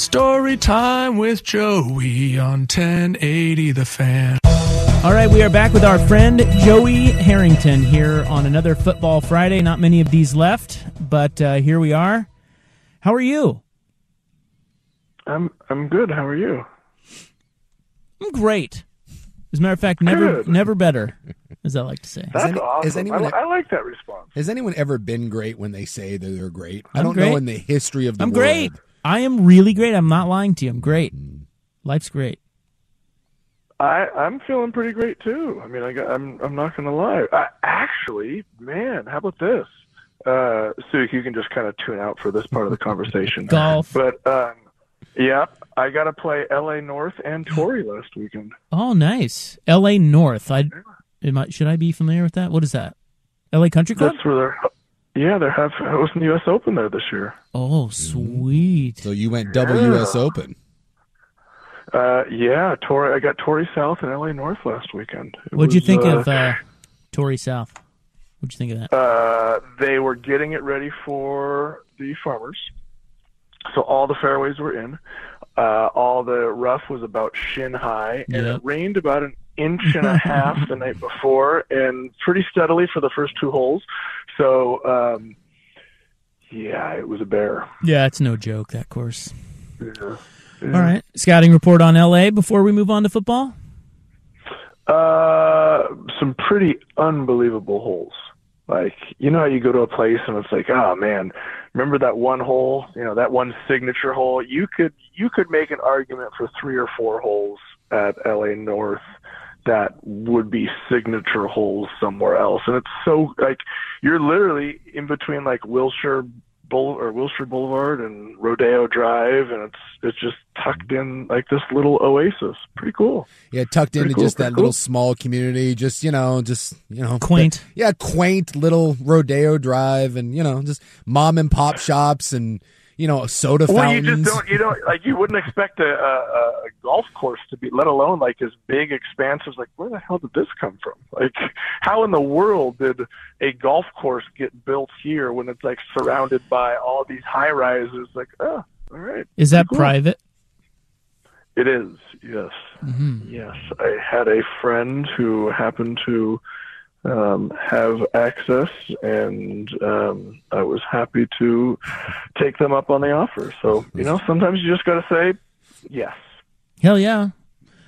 Story time with Joey on 1080 The Fan. All right, we are back with our friend Joey Harrington here on another Football Friday. Not many of these left, but uh, here we are. How are you? I'm I'm good. How are you? I'm great. As a matter of fact, never Good. never better, as I like to say. That's any- awesome. has anyone- I, I like that response. Has anyone ever been great when they say that they're great? I I'm don't great. know in the history of the I'm world. great. I am really great. I'm not lying to you. I'm great. Life's great. I I'm feeling pretty great too. I mean, I got, I'm I'm not gonna lie. I, actually, man, how about this? Uh, Suk, you can just kind of tune out for this part of the conversation. Golf. But um, yeah, I got to play L.A. North and Torrey last weekend. Oh, nice. L.A. North. I am I, should I be familiar with that? What is that? L.A. Country Club. That's where they're. Yeah, they're have hosting the U.S. Open there this year. Oh, sweet. So you went double U.S. Open. Uh, yeah, Torrey. I got Torrey South and L.A. North last weekend. It What'd you think uh, of uh, Torrey South? What'd you think of that? Uh, they were getting it ready for the farmers. So all the fairways were in. Uh, all the rough was about shin high, and Yep. it rained about an inch and a half the night before, and pretty steadily for the first two holes. So, um, yeah, it was a bear. yeah, it's no joke that course. Yeah. All right, scouting report on L.A. before we move on to football. Uh, some pretty unbelievable holes. Like, you know how you go to a place and it's like, oh man, remember that one hole, you know, that one signature hole? You could you could make an argument for three or four holes at LA North that would be signature holes somewhere else. And it's so like you're literally in between like Wilshire Boul or Wilshire Boulevard and Rodeo Drive and it's it's just tucked in like this little oasis. Pretty cool. Yeah, tucked into cool, just that pretty little small community. Just you know, just you know, Quaint. that- yeah, quaint little rodeo drive, and you know, just mom and pop shops, and you know, a soda Well, you just don't, you don't, like, you wouldn't expect a, a, a golf course to be, let alone like this big expansive. Like, where the hell did this come from? Like, how in the world did a golf course get built here when it's like surrounded by all these high rises? Like, oh, all right. Is that Cool. private? It is, yes. Mm-hmm. Yes. I had a friend who happened to um, have access, and um, I was happy to take them up on the offer. So, you know, sometimes you just got to say yes. Hell yeah.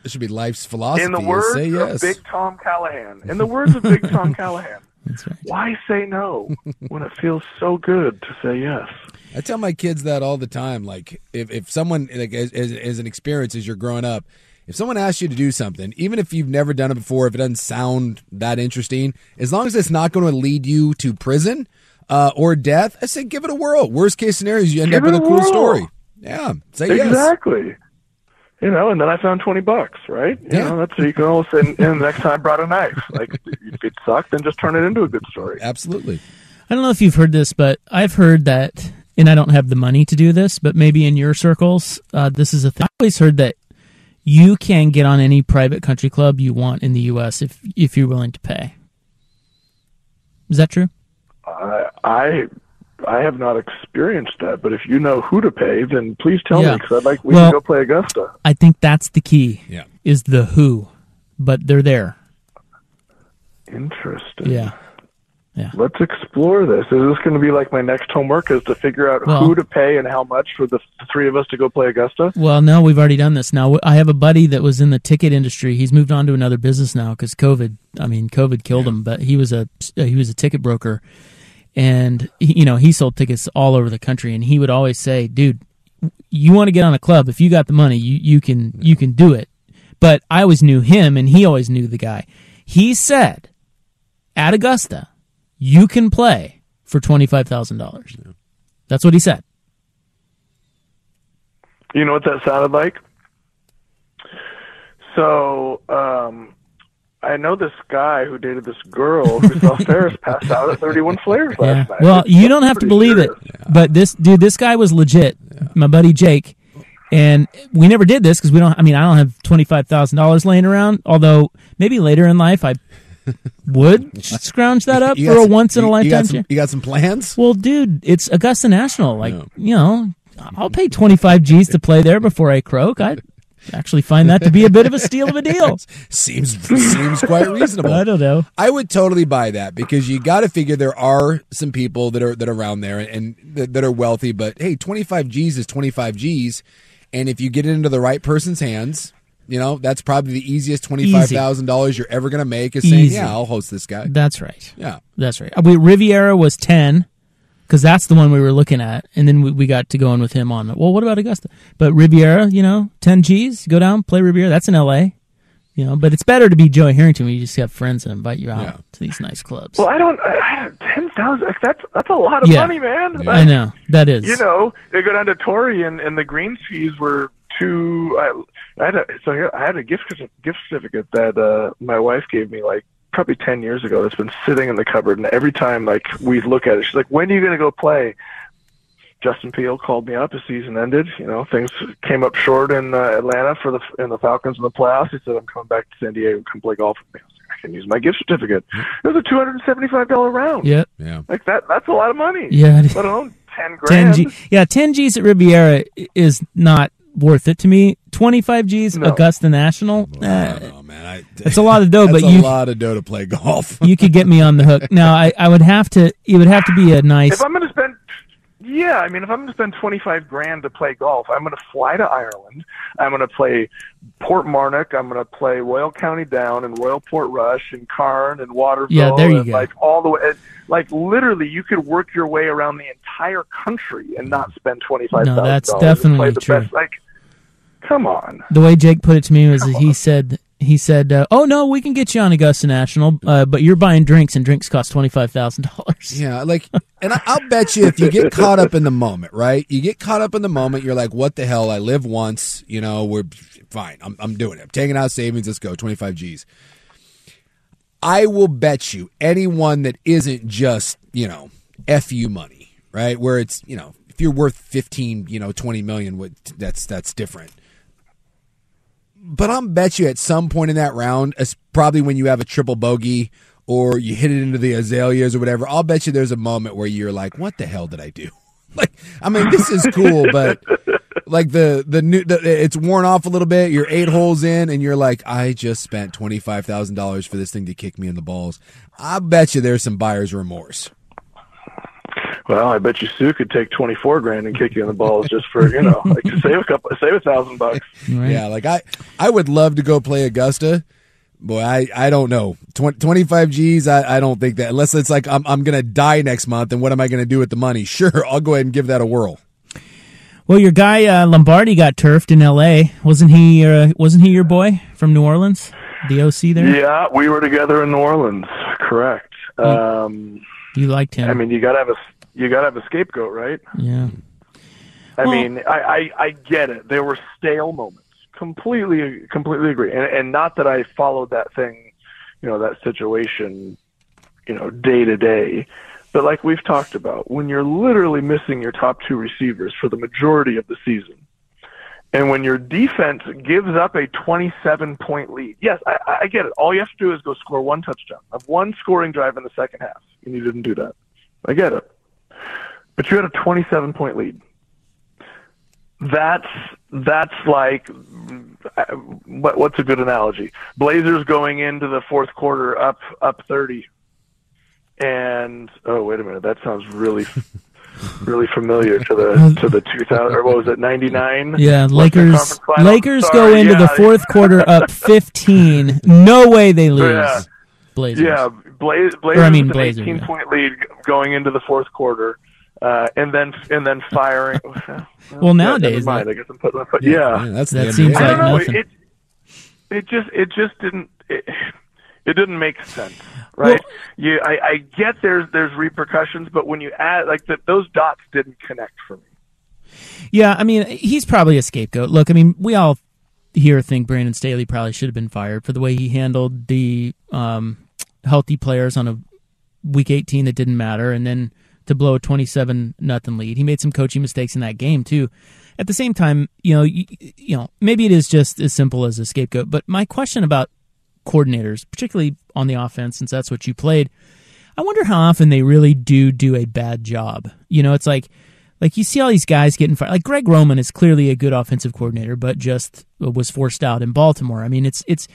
This should be life's philosophy. In the words say yes. of Big Tom Callahan, in the words of Big Tom Callahan, That's right. why say no when it feels so good to say yes? I tell my kids that all the time. Like, if, if someone, like, as, as, as an experience as you're growing up, if someone asks you to do something, even if you've never done it before, if it doesn't sound that interesting, as long as it's not going to lead you to prison uh, or death, I say give it a whirl. Worst case scenario is you end Give up with a a cool story. Yeah, say yes. Exactly. You know, and then I found twenty bucks, right? You Yeah. know, that's so you can always and, and the next time I brought a knife. Like if it sucked, then just turn it into a good story. Absolutely. I don't know if you've heard this, but I've heard that, and I don't have the money to do this, but maybe in your circles, uh, this is a thing. I always heard that you can get on any private country club you want in the U.S. if if you're willing to pay. Is that true? I I I have not experienced that, but if you know who to pay, then please tell Yeah. me because I'd like we Well- can go play Augusta. I think that's the key. Yeah. Is the who, but they're there. Interesting. Yeah. Let's explore this. Is this going to be like my next homework? Is to figure out Well- who to pay and how much for the th- three of us to go play Augusta? Well, no, we've already done this. Now, I have a buddy that was in the ticket industry. He's moved on to another business now because COVID. I mean, COVID killed him. But he was a uh, he was a ticket broker, and he, you know he sold tickets all over the country, and he would always say, "Dude, you want to get on a club? If you got the money, you you can you can do it." But I always knew him, and he always knew the guy. He said, "At Augusta, you can play for twenty five thousand dollars." That's what he said. You know what that sounded like? So, um, I know this guy who dated this girl who saw Ferris pass out at 31 Flavors last Yeah. night. Well, you don't have to believe it, serious. but this dude, this guy was legit. My buddy Jake, and we never did this because we don't. I mean, I don't have twenty five thousand dollars laying around. Although maybe later in life I would scrounge that up for got a some- once in a you- you lifetime. got some- You got some plans? Well, dude, it's Augusta National. Like Yeah. you know, I'll pay twenty five G's to play there before I croak. I actually find that to be a bit of a steal of a deal. Seems seems quite reasonable. I don't know. I would totally buy that because you got to figure there are some people that are that are around there and that, that are wealthy. But hey, twenty five G's is twenty five G's, and if you get it into the right person's hands, you know that's probably the easiest twenty five thousand dollars you're ever going to make. Is saying, Easy. yeah, I'll host this guy. That's right. Yeah, That's right. Uh, We, Riviera was 10 because that's the one we were looking at. And then we, we got to going with him on, well, what about Augusta? But Riviera, you know, 10 G's, go down, play Riviera. That's in LA. You know, but it's better to be Joey Harrington when you just have friends that invite you out Yeah. to these nice clubs. Well, I don't. I, I, Ten thousand. That's that's a lot of Yeah. money, man. I know. That is. You know, they go down to Torrey, and, and the greens fees were two. I, I had a so I had a gift gift certificate that uh, my wife gave me like probably ten years ago. That's been sitting in the cupboard, and every time like we look at it, she's like, "When are you going to go play?" Justin Peelle called me up. The season ended. You know, things came up short in uh, Atlanta for the in the Falcons in the playoffs. He said, "I'm coming back to San Diego. Come play golf with me." I was like, "I can use my gift certificate." It was a two hundred and seventy five dollar round. Yeah, yeah. Like that. That's a lot of money. Yeah. it is. Let alone ten 10. G. Yeah, 10 G's at Riviera is not worth it to me. 25 G's No. Augusta National. I eh, don't know, man. I, it's a lot of dough, that's but a lot of dough to play golf. you could get me on the hook. Now, I, I would have to. It would have to be a nice. If I'm going to spend, yeah, I mean, if I'm going to spend 25 grand to play golf, I'm going to fly to Ireland. I'm going to play Portmarnock. I'm going to play Royal County Down and Royal Portrush and Carne and Waterville. Yeah, there you and go. Like all the way, like literally, you could work your way around the entire country and not spend 25. No, that's play definitely the true. Best. Like, come on. the way Jake put it to me was that he said he said, uh, "Oh no, we can get you on Augusta National, uh, but you're buying drinks, and drinks cost twenty five thousand dollars." Yeah, like, and I, I'll bet you if you get caught up in the moment, right? You get caught up in the moment, you're like, "What the hell? I live once, you know. We're fine. I'm, I'm doing it. I'm taking out savings. Let's go. 25 G's." I will bet you anyone that isn't just you know fu money, right? Where it's you know if you're worth 15, you know, 20 million, what that's that's different. But I'll bet you at some point in that round, probably when you have a triple bogey or you hit it into the azaleas or whatever, I'll bet you there's a moment where you're like, "What the hell did I do?" Like, I mean, this is cool, but like the the new, the, it's worn off a little bit. You're eight holes in, and you're like, "I just spent twenty five thousand dollars for this thing to kick me in the balls." I bet you there's some buyer's remorse. Well, I bet you Sue could take 24 grand and kick you in the balls just for you know, like to save a couple, save a thousand bucks. Right? Yeah, like I, I would love to go play Augusta. Boy, I, I don't know. Twen- 25 G's, I, I don't think that. Unless it's like I'm, I'm going to die next month, and what am I going to do with the money? Sure, I'll go ahead and give that a whirl. Well, your guy uh, Lombardi got turfed in L.A. Wasn't he? Uh, wasn't he your boy from New Orleans? The OC there. Yeah, we were together in New Orleans. Correct. Um, You liked him. I mean, you gotta have a you gotta have a scapegoat, right? yeah. I Well- mean, I, I I get it. There were stale moments. Completely, completely agree. And and not that I followed that thing, you know, that situation, you know, day to day. But like we've talked about, when you're literally missing your top two receivers for the majority of the season, and when your defense gives up a 27 point lead, yes, I, I get it. All you have to do is go score one touchdown. Have one scoring drive in the second half, and you didn't do that. I get it. But you had a 27 point lead. That's that's like uh, what, what's a good analogy? Blazers going into the fourth quarter up up 30, and oh wait a minute, that sounds really really familiar to the to the 2000 or what was it 99? Yeah, Lakers. Lakers go Sorry, into the fourth quarter up 15. No way they lose. Yeah. Blazers. Yeah, Blaze, Blazers I mean, with Blazer, an 18 yeah. point lead going into the fourth quarter, uh, and then and then firing. Well, nowadays, mind. that- I guess I'm putting my foot. Yeah, that's That the seems NBA. Like know. nothing. It it just it just didn't it, it didn't make sense, right? you I, I get there's there's repercussions, but when you add like that, those dots didn't connect for me. Yeah, I mean, he's probably a scapegoat. Look, I mean, we all here think Brandon Staley probably should have been fired for the way he handled the um, healthy players on a week 18 that didn't matter, and then to blow a 27 nothing lead. He made some coaching mistakes in that game too. At the same time, you know, you, you know, maybe it is just as simple as a scapegoat. But my question about coordinators, particularly on the offense, since that's what you played, I wonder how often they really do do a bad job. You know, it's like like you see all these guys getting fired. Like Greg Roman is clearly a good offensive coordinator, but just was forced out in Baltimore. I mean, it's it's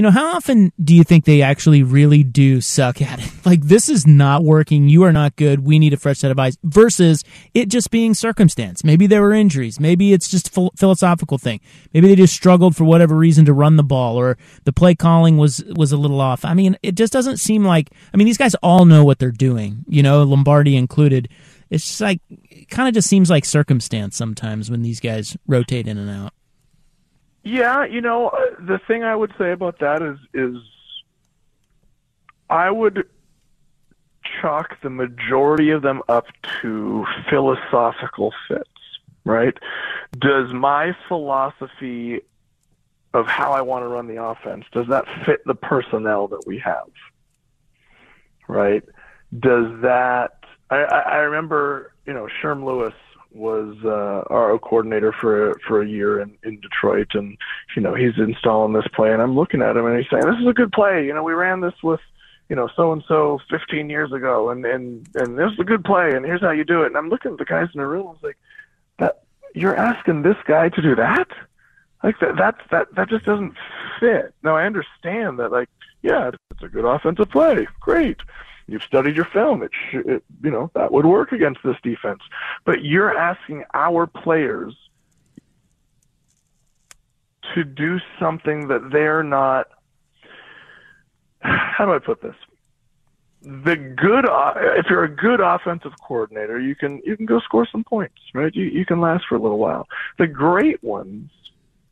you know how often do you think they actually really do suck at it? Like this is not working. You are not good. We need a fresh set of eyes. Versus it just being circumstance. Maybe there were injuries. Maybe it's just a philosophical thing. Maybe they just struggled for whatever reason to run the ball, or the play calling was was a little off. I mean, it just doesn't seem like. I mean, these guys all know what they're doing. You know, Lombardi included. It's just like it kind of just seems like circumstance sometimes when these guys rotate in and out. Yeah, you know, uh, the thing I would say about that is is I would chalk the majority of them up to philosophical fits, right? Does my philosophy of how I want to run the offense does that fit the personnel that we have? Right? Does that I, I I remember, you know, Sherm Lewis was uh, our coordinator for for a year in, in Detroit, and you know he's installing this play, and I'm looking at him, and he's saying, "This is a good play. You know, we ran this with, you know, so and so 15 years ago, and and and this is a good play, and here's how you do it." And I'm looking at the guys in the room, I was like, "That you're asking this guy to do that? Like that that that that just doesn't fit." Now I understand that, like, yeah, it's a good offensive play, great. You've studied your film. It, sh- it, you know, that would work against this defense. But you're asking our players to do something that they're not. How do I put this? The good, uh, if you're a good offensive coordinator, you can you can go score some points, right? You you can last for a little while. The great ones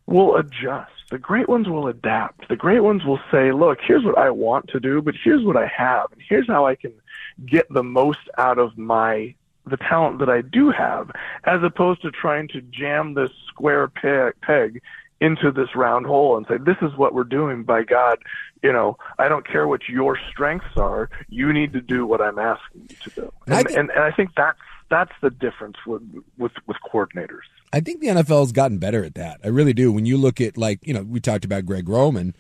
will adjust. The great ones will adapt. The great ones will say, look, here's what I want to do, but here's what I have, and here's how I can get the most out of my the talent that I do have, as opposed to trying to jam this square peg, peg into this round hole and say, this is what we're doing. By God, you know, I don't care what your strengths are. You need to do what I'm asking you to do. And I think- and, and I think that's that's the difference with with with coordinators. I think the NFL has gotten better at that. I really do. When you look at like, you know, we talked about Greg Roman,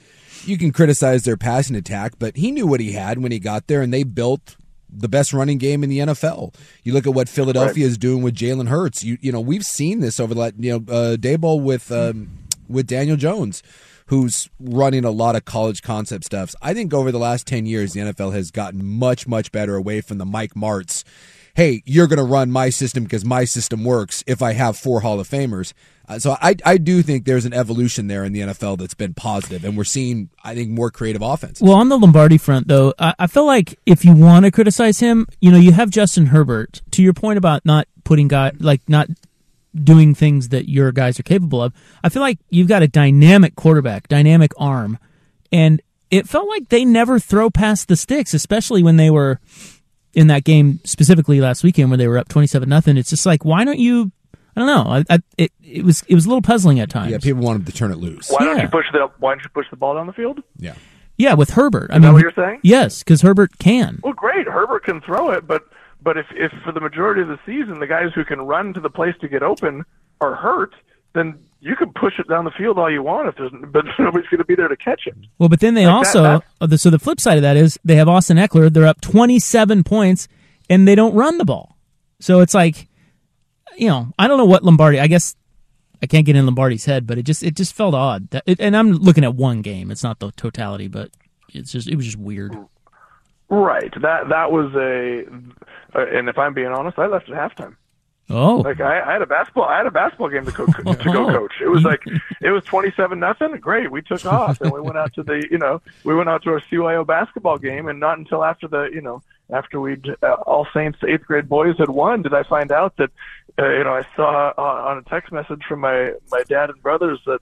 you can criticize their passing attack, but he knew what he had when he got there and they built the best running game in the NFL. You look at what Philadelphia is doing with Jalen Hurts. You you know, we've seen this over the you know, uh Daboll with um with Daniel Jones who's running a lot of college concept stuffs. I think over the last 10 years the NFL has gotten much much better away from the Mike Martz hey, you're going to run my system because my system works if I have four Hall of Famers. Uh, so I, I do think there's an evolution there in the NFL that's been positive, and we're seeing, I think, more creative offense. Well, on the Lombardi front, though, I, I feel like if you want to criticize him, you know, you have Justin Herbert. To your point about not putting guy like not doing things that your guys are capable of, I feel like you've got a dynamic quarterback, dynamic arm, and it felt like they never throw past the sticks, especially when they were in that game specifically last weekend where they were up twenty seven nothing. It's just like why don't you? I don't know. I, I, it it was it was a little puzzling at times. Yeah, people wanted to turn it loose. Why don't Yeah. you push the Why don't you push the ball down the field? Yeah. Yeah, with Herbert. I Is mean, that what you're saying? Yes, because Herbert can. Well, great. Herbert can throw it, but but if if for the majority of the season the guys who can run to the place to get open are hurt, then you can push it down the field all you want if there's but nobody's going to be there to catch it. Well, but then they Like also that's- uh, so the flip side of that is they have Austin Ekeler. They're up twenty seven points and they don't run the ball. So it's like, you know, I don't know what Lombardi. I guess I can't get in Lombardi's head, but it just it just felt odd. That, it, and I'm looking at one game. It's not the totality, but it's just it was just weird. Right. That that was a, and if I'm being honest, I left at halftime. Oh, Like I, I had a basketball, I had a basketball game to, co- to go coach. It was like it was twenty-seven nothing. Great, we took off and we went out to the, you know, we went out to our CYO basketball game, and not until after the, you know, after we uh, All Saints eighth grade boys had won, did I find out that, uh, you know, I saw uh, on a text message from my my dad and brothers that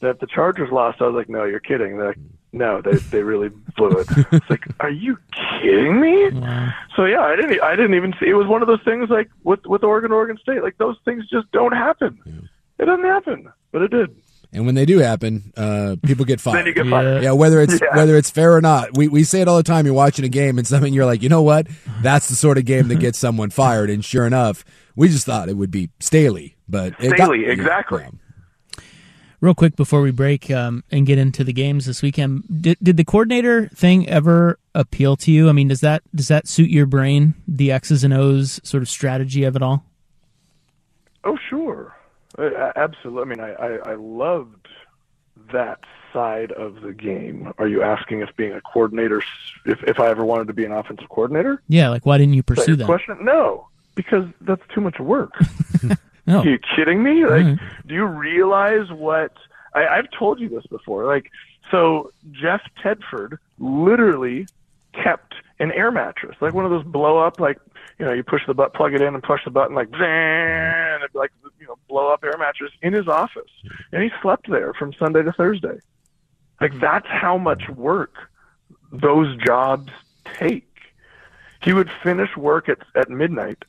that the Chargers lost. I was like, no, you're kidding. They're like, no, they they really blew it. It's like, are you kidding me? wow. So yeah, I didn't. I didn't even see. It was one of those things like with with Oregon, Oregon State. Like those things just don't happen. It doesn't happen, but it did. And when they do happen, uh, people get fired. Then you get Yeah. fired. Yeah, whether it's Yeah. whether it's fair or not, we we say it all the time. You're watching a game and something, you're like, you know what? That's the sort of game that gets someone fired. And sure enough, we just thought it would be Staley, but it got- Staley, exactly. Yeah. Real quick before we break um, and get into the games this weekend, did, did the coordinator thing ever appeal to you? I mean, does that does that suit your brain? The X's and O's sort of strategy of it all. Oh sure, uh, absolutely. I mean, I, I I loved that side of the game. Are you asking if being a coordinator, if if I ever wanted to be an offensive coordinator? Yeah, like why didn't you Is that pursue that? question? No, because that's too much work. No. Are you kidding me? Like, Mhm. do you realize what I, I've told you this before? Like, so Jeff Tedford literally kept an air mattress, like one of those blow up, like you know, you push the button, plug it in, and push the button, like and it'd be like you know, blow up air mattress in his office, and he slept there from Sunday to Thursday. Like that's how much work those jobs take. He would finish work at at midnight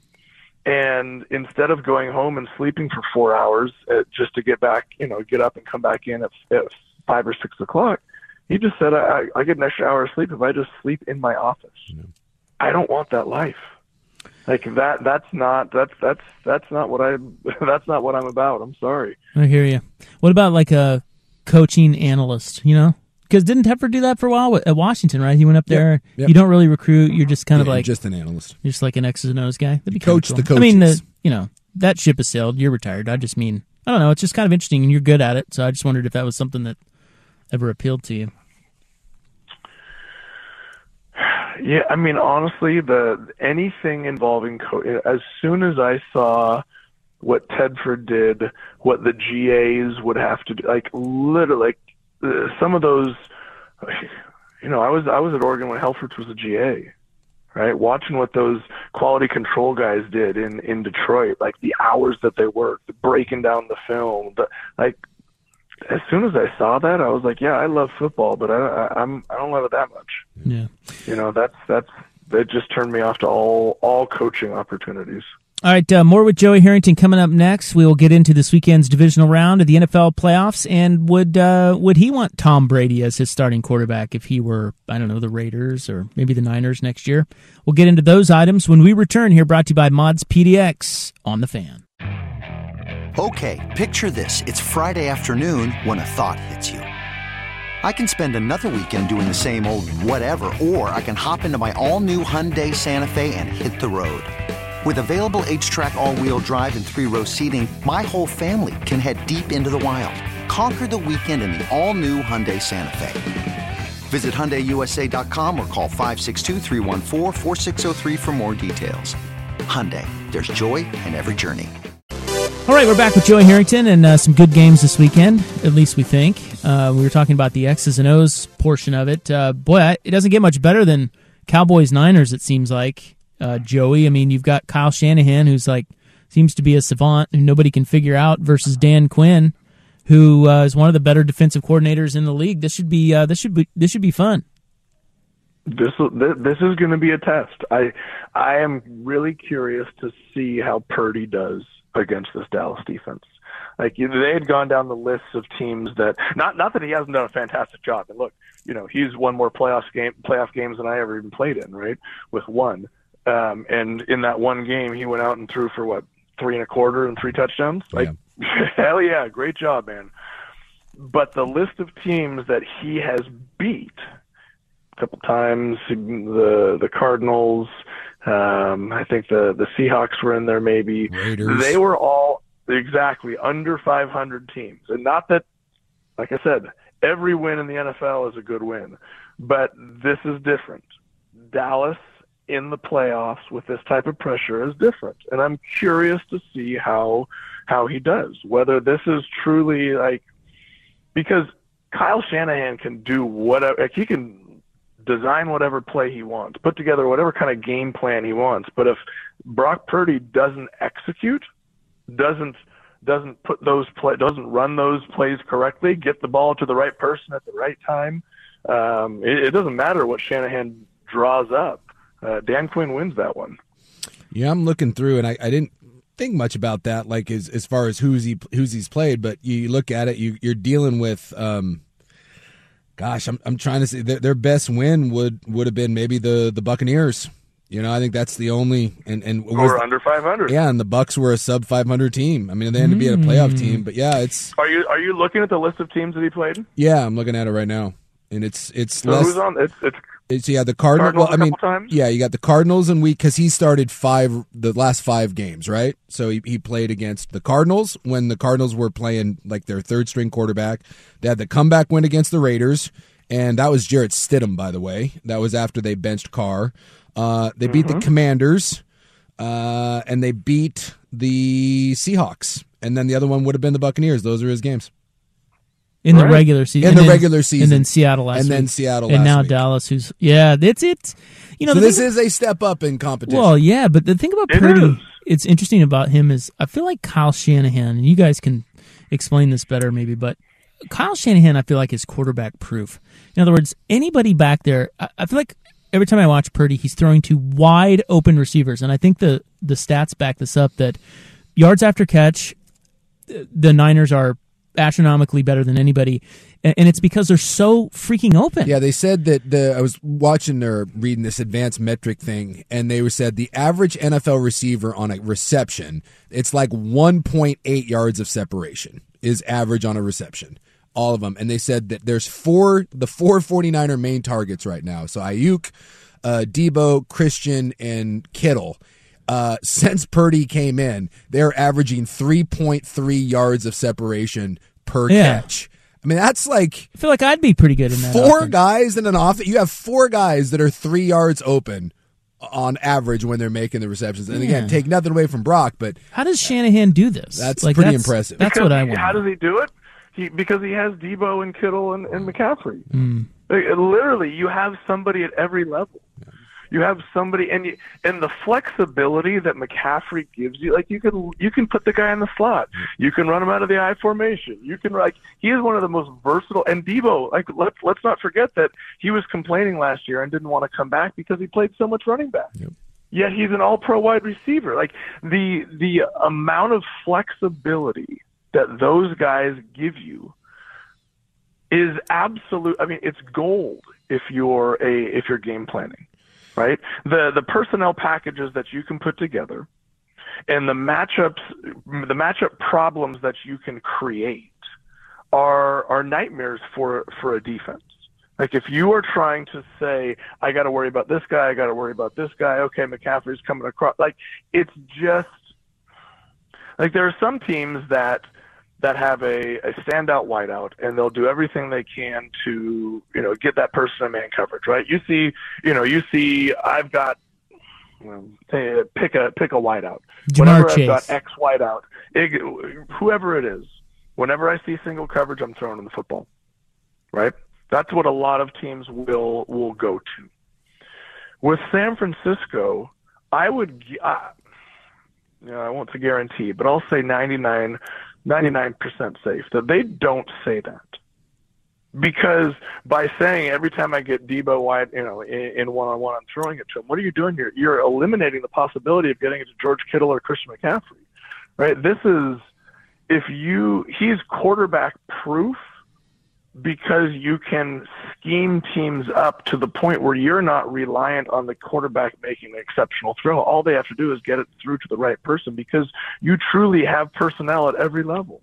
and instead of going home and sleeping for four hours uh, just to get back, you know, get up and come back in at, at five or six o'clock, he just said, I, I get an extra hour of sleep if I just sleep in my office. I don't want that life. Like that. That's not. That's that's that's not what I. That's not what I'm about. I'm sorry. I hear you. What about like a coaching analyst? You know, because didn't Tedford do that for a while at Washington? Right, he went up there. Yep. You don't really recruit. You're just kind of Yeah, like just an analyst. You're just like an X's and O's guy. That'd be Coach cool. the coach. I mean, the, you know, that ship has sailed. You're retired. I just mean, I don't know. It's just kind of interesting, and you're good at it. So I just wondered if that was something that ever appealed to you. Yeah, I mean, honestly, the anything involving co- as soon as I saw what Tedford did, what the GAs would have to do, like literally, like, uh, some of those, you know, I was I was at Oregon when Helfrich was a GA, right? Watching what those quality control guys did in in Detroit, like the hours that they worked, breaking down the film, the like. As soon as I saw that, I was like, "Yeah, I love football, but I, I I'm I don't love it that much." Yeah. you know that's that's that just turned me off to all all coaching opportunities All right, uh, more with Joey Harrington coming up next. We will get into this weekend's divisional round of the NFL playoffs, and would uh, would he want Tom Brady as his starting quarterback if he were I don't know the Raiders or maybe the Niners next year? We'll get into those items when we return. Here, brought to you by Mods PDX on the Fan. Okay, picture this. It's Friday afternoon when a thought hits you. I can spend another weekend doing the same old whatever, or I can hop into my all new Hyundai Santa Fe and hit the road. With available HTRAC, all wheel drive, and three row seating, my whole family can head deep into the wild. Conquer the weekend in the all new Hyundai Santa Fe. Visit HyundaiUSA.com or call 562-314-4603 for more details. Hyundai, there's joy in every journey. All right, we're back with Joey Harrington and uh, some good games this weekend. At least we think. Uh, we were talking about the X's and O's portion of it. Uh, boy, it doesn't get much better than Cowboys Niners. It seems like uh, Joey. I mean, you've got Kyle Shanahan, who's like seems to be a savant who nobody can figure out, versus Dan Quinn, who uh, is one of the better defensive coordinators in the league. This should be uh, this should be this should be fun. this this is going to be a test i i am really curious to see how purdy does against this dallas defense like they had gone down the list of teams that not not that he hasn't done a fantastic job and look you know he's won more playoff game playoff games than i ever even played in right with one um and in that one game he went out and threw for what three and a quarter and three touchdowns like hell yeah great job man but the list of teams that he has beat a couple times. The the Cardinals, um, I think the the Seahawks were in there maybe. Raiders. They were all exactly under 500 teams, and not that, like I said, every win in the NFL is a good win, but this is different. Dallas in the playoffs with this type of pressure is different. And I'm curious to see how how he does. Whether this is truly like because Kyle Shanahan can do whatever like he can design whatever play he wants, put together whatever kind of game plan he wants. But if Brock Purdy doesn't execute, doesn't doesn't put those play doesn't run those plays correctly, get the ball to the right person at the right time, um, it, it doesn't matter what Shanahan draws up. Uh, Dan Quinn wins that one. Yeah, I'm looking through, and I, I didn't think much about that, like as as far as who's he who's he's played. But you look at it, you you're dealing with. Um, gosh, I'm I'm trying to see their, their best win would would have been maybe the the Buccaneers. You know, I think that's the only and and was, Or under 500. yeah, and the Bucks were a sub 500 team. I mean, they ended up being a playoff team, but yeah, it's Are you are you looking at the list of teams that he played? yeah, I'm looking at it right now, and it's it's So less. who's on? It's it's It's yeah, the Cardinals. Cardinals Well, I mean, times? yeah, you got the Cardinals and week because he started five the last five games, right? So he, he played against the Cardinals when the Cardinals were playing like their third string quarterback. They had the comeback win against the Raiders, and that was Jarrett Stidham, by the way. That was after they benched Carr. Uh, they beat Mm-hmm. the Commanders, uh, and they beat the Seahawks, and then the other one would have been the Buccaneers. Those are his games. In the regular season. In the then- regular season. and then Seattle last And then week. Seattle and now week. Dallas. Who's yeah, That's it. you know So this thing- is a step up in competition. well yeah, but the thing about It Purdy, is. it's interesting about him is I feel like Kyle Shanahan, and you guys can explain this better maybe, but Kyle Shanahan I feel like is quarterback proof. In other words, anybody back there, I, I feel like every time I watch Purdy, he's throwing to wide open receivers, and I think the the stats back this up that yards after catch the Niners are astronomically better than anybody, and it's because they're so freaking open. Yeah, they said that the I was watching or reading this advanced metric thing, and they said the average NFL receiver on a reception, it's like 1.8 yards of separation is average on a reception. All of them, and they said that there's four the four 49er main targets right now. So Aiyuk, uh, Debo, Christian, and Kittle. Uh, since Purdy came in, they're averaging 3.3 yards of separation per Yeah. catch. I mean, that's like I feel like I'd be pretty good in that. four offense. guys in an offense. You have four guys that are three yards open on average when they're making the receptions. And again, take nothing away from Brock, but How does Shanahan do this? That's like, pretty impressive. That's Because what I he- want. How does he do it? He because he has Debo and Kittle and, and McCaffrey. Hmm. Like, literally, you have somebody at every level. You have somebody, and you, and the flexibility that McCaffrey gives you, like you can you can put the guy in the slot, you can run him out of the I formation, you can like he is one of the most versatile. And Debo, like let's let's not forget that he was complaining last year and didn't want to come back because he played so much running back. Yet he's an All-Pro wide receiver. Like the the amount of flexibility that those guys give you is absolute. I mean, it's gold if you're a if you're game planning, right? The the personnel packages that you can put together, and the matchups, the matchup problems that you can create, are are nightmares for for a defense. Like if you are trying to say, I got to worry about this guy, I got to worry about this guy. Okay, McCaffrey's coming across. Like it's just like there are some teams that that have a, a standout wideout and they'll do everything they can to you know get that person in man coverage right? You see you know you see i've got well, say, pick a pick a wideout. Ja'Marr whenever Chase. i've got x wideout it, whoever it is whenever i see single coverage i'm throwing in the football right? That's what a lot of teams will will go to. With san francisco i would uh, you know, I won't say guarantee, but I'll say 99, 99% safe that they don't say that. Because by saying every time I get Debo wide, you know, in, in one-on-one, I'm throwing it to him. What are you doing here? You're eliminating the possibility of getting it to George Kittle or Christian McCaffrey, right? This is if you he's quarterback proof because you can scheme teams up to the point where you're not reliant on the quarterback making an exceptional throw. All they have to do is get it through to the right person because you truly have personnel at every level.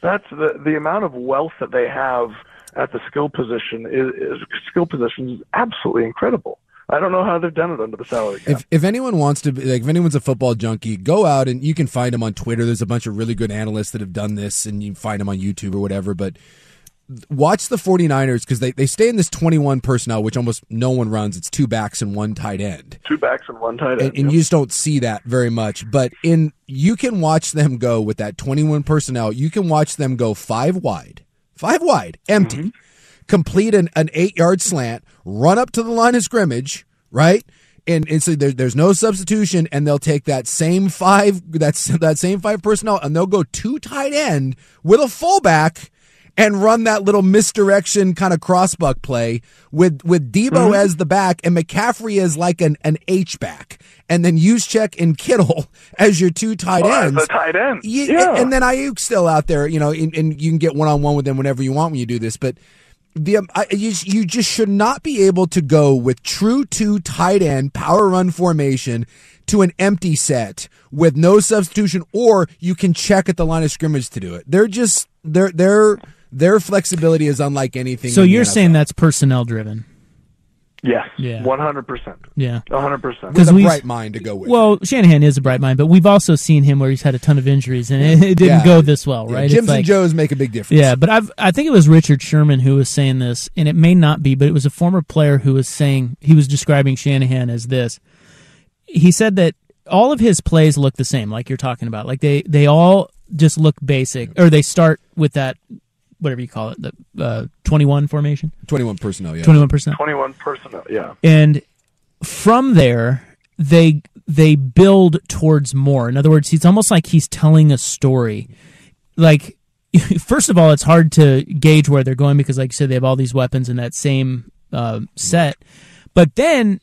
That's the the amount of wealth that they have at the skill position is, is skill position is absolutely incredible. I don't know how they've done it under the salary cap. if, if anyone wants to, like, if anyone's a football junkie, go out and you can find them on Twitter. There's a bunch of really good analysts that have done this, and you find them on YouTube or whatever. But watch the 49ers because they, they stay in this 21 personnel, which almost no one runs. It's two backs and one tight end. Two backs and one tight end. And, and yep. you just don't see that very much. But in you can watch them go with that 21 personnel. You can watch them go five wide, five wide, empty, Mm-hmm. complete an, an eight yard slant, run up to the line of scrimmage, right? And, and so there, there's no substitution, and they'll take that same five that's that same five personnel, and they'll go two tight end with a fullback and run that little misdirection kind of crossbuck play with with Debo Mm-hmm. as the back and McCaffrey as like an an H back, and then Juszczyk and Kittle as your two tight ends. tight end. Yeah, Yeah. and then Aiyuk's still out there, you know, and, and you can get one on one with them whenever you want when you do this. But the um, I, you, you just should not be able to go with true two tight end power run formation to an empty set with no substitution, or you can check at the line of scrimmage to do it. They're just their their their flexibility is unlike anything. So in you're saying NFL. that's personnel driven? yes. Yeah. One hundred percent. Yeah. One hundred percent. with a we've- bright mind to go with. Well, Shanahan is a bright mind, but we've also seen him where he's had a ton of injuries and it, it didn't Yeah. go this well, Yeah, right? Jims It's like- and Joes make a big difference. Yeah, but I've I think it was Richard Sherman who was saying this, and it may not be, but it was a former player who was saying he was describing Shanahan as this. He said that all of his plays look the same, like you're talking about. Like they they all just look basic, or they start with that whatever you call it, the uh, 21 formation, twenty one personnel. Yeah, 21 percent, Twenty-one personnel. Yeah. and from there they they build towards more. In other words, it's almost like he's telling a story. Like first of all, it's hard to gauge where they're going because, like you said, they have all these weapons in that same uh, set. But then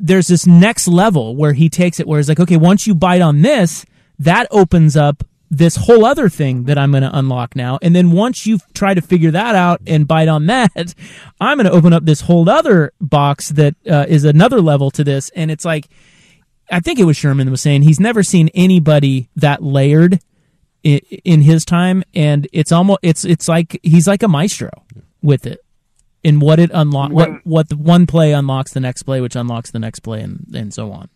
there's this next level where he takes it, where it's like, okay, once you bite on this, that opens up this whole other thing that I'm going to unlock now. And then once you try to figure that out and bite on that, I'm going to open up this whole other box that uh, is another level to this. And it's like, I think it was Sherman that was saying he's never seen anybody that layered in, in his time, and it's almost it's it's like he's like a maestro with it, in what it unlocks, what what the one play unlocks the next play, which unlocks the next play, and and so on.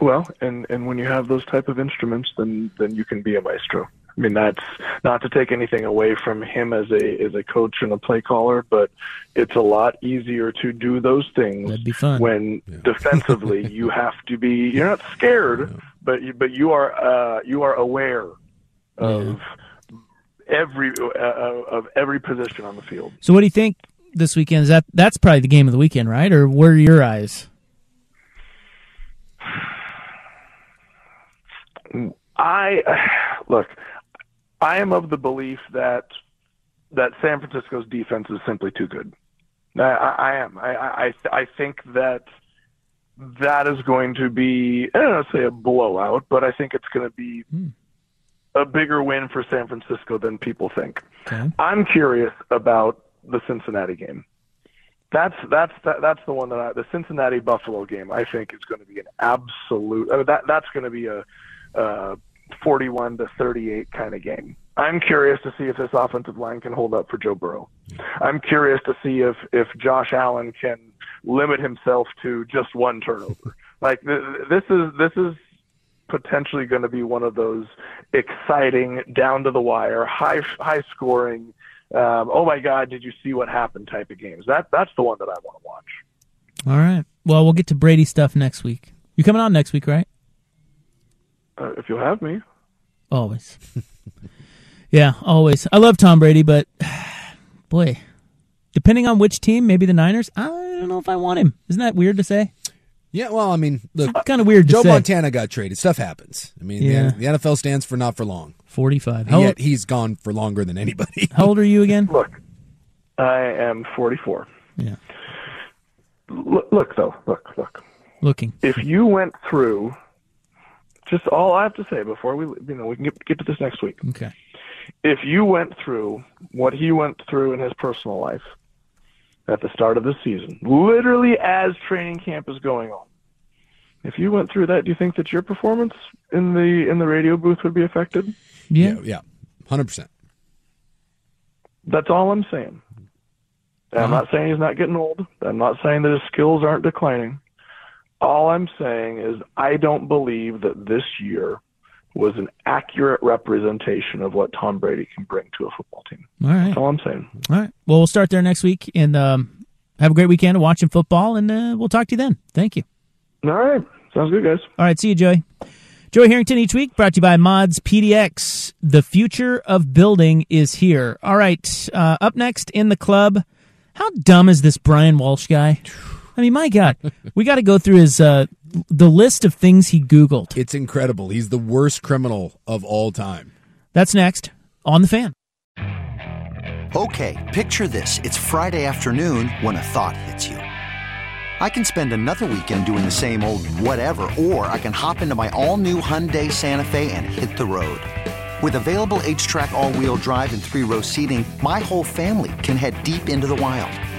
Well, and and when you have those type of instruments, then then you can be a maestro. I mean, that's not to take anything away from him as a as a coach and a play caller, but it's a lot easier to do those things That'd be fun. when defensively you have to be. You're not scared, but you, but you are uh, you are aware of every uh, uh, of every position on the field. So, what do you think this weekend? Is that that's probably the game of the weekend, right? Or where are your eyes? I look. I am of the belief that that San Francisco's defense is simply too good. I, I, am. I, I I think that that is going to be I don't know say a blowout, but I think it's going to be hmm. a bigger win for San Francisco than people think. Okay. I'm curious about the Cincinnati game. That's that's that, that's the one that I, the Cincinnati Buffalo game I think is going to be an absolute I mean, that that's going to be a uh, 41 to 38 kind of game. I'm curious to see if this offensive line can hold up for Joe Burrow. I'm curious to see if if Josh Allen can limit himself to just one turnover. like th- this is this is potentially going to be one of those exciting, down to the wire, high high scoring. Um, oh my God! Did you see what happened? Type of games. That that's the one that I want to watch. All right. Well, we'll get to Brady stuff next week. You coming on next week, right? Uh, if you'll have me. Always. yeah, always. I love Tom Brady, but boy, depending on which team, maybe the Niners. I don't know if I want him. Isn't that weird to say? Yeah, well, I mean, look, Kind of weird to Joe say. Montana got traded. Stuff happens. I mean, Yeah. the, the NFL stands for not for long. Forty-five. And How, yet he's gone for longer than anybody. how old are you again? Look, I am 44. Yeah, Look, look though. Look, look. looking. If you went through, just all I have to say before we, you know, we can get, get to this next week. Okay. if you went through what he went through in his personal life at the start of the season, literally as training camp is going on, if you went through that, do you think that your performance in the in the radio booth would be affected? Yeah. yeah, hundred percent. That's all I'm saying. And I'm uh-huh. not saying he's not getting old. I'm not saying that his skills aren't declining. All I'm saying is I don't believe that this year was an accurate representation of what Tom Brady can bring to a football team. All right. That's all I'm saying. All right. Well, we'll start there next week and um, have a great weekend of watching football, and uh, we'll talk to you then. Thank you. All right. Sounds good, guys. All right. See you, Joey. Joey Harrington each week, brought to you by Mods PDX. The future of building is here. All right. Uh, up next in the club, how dumb is this Brian Walsh guy? I mean, my God, we got to go through his uh, the list of things he Googled. It's incredible. He's the worst criminal of all time. That's next on the fan. Okay, picture this. It's Friday afternoon when a thought hits you. I can spend another weekend doing the same old whatever, or I can hop into my all new Hyundai Santa Fe and hit the road. With available HTRAC, all wheel drive, and three row seating, my whole family can head deep into the wild.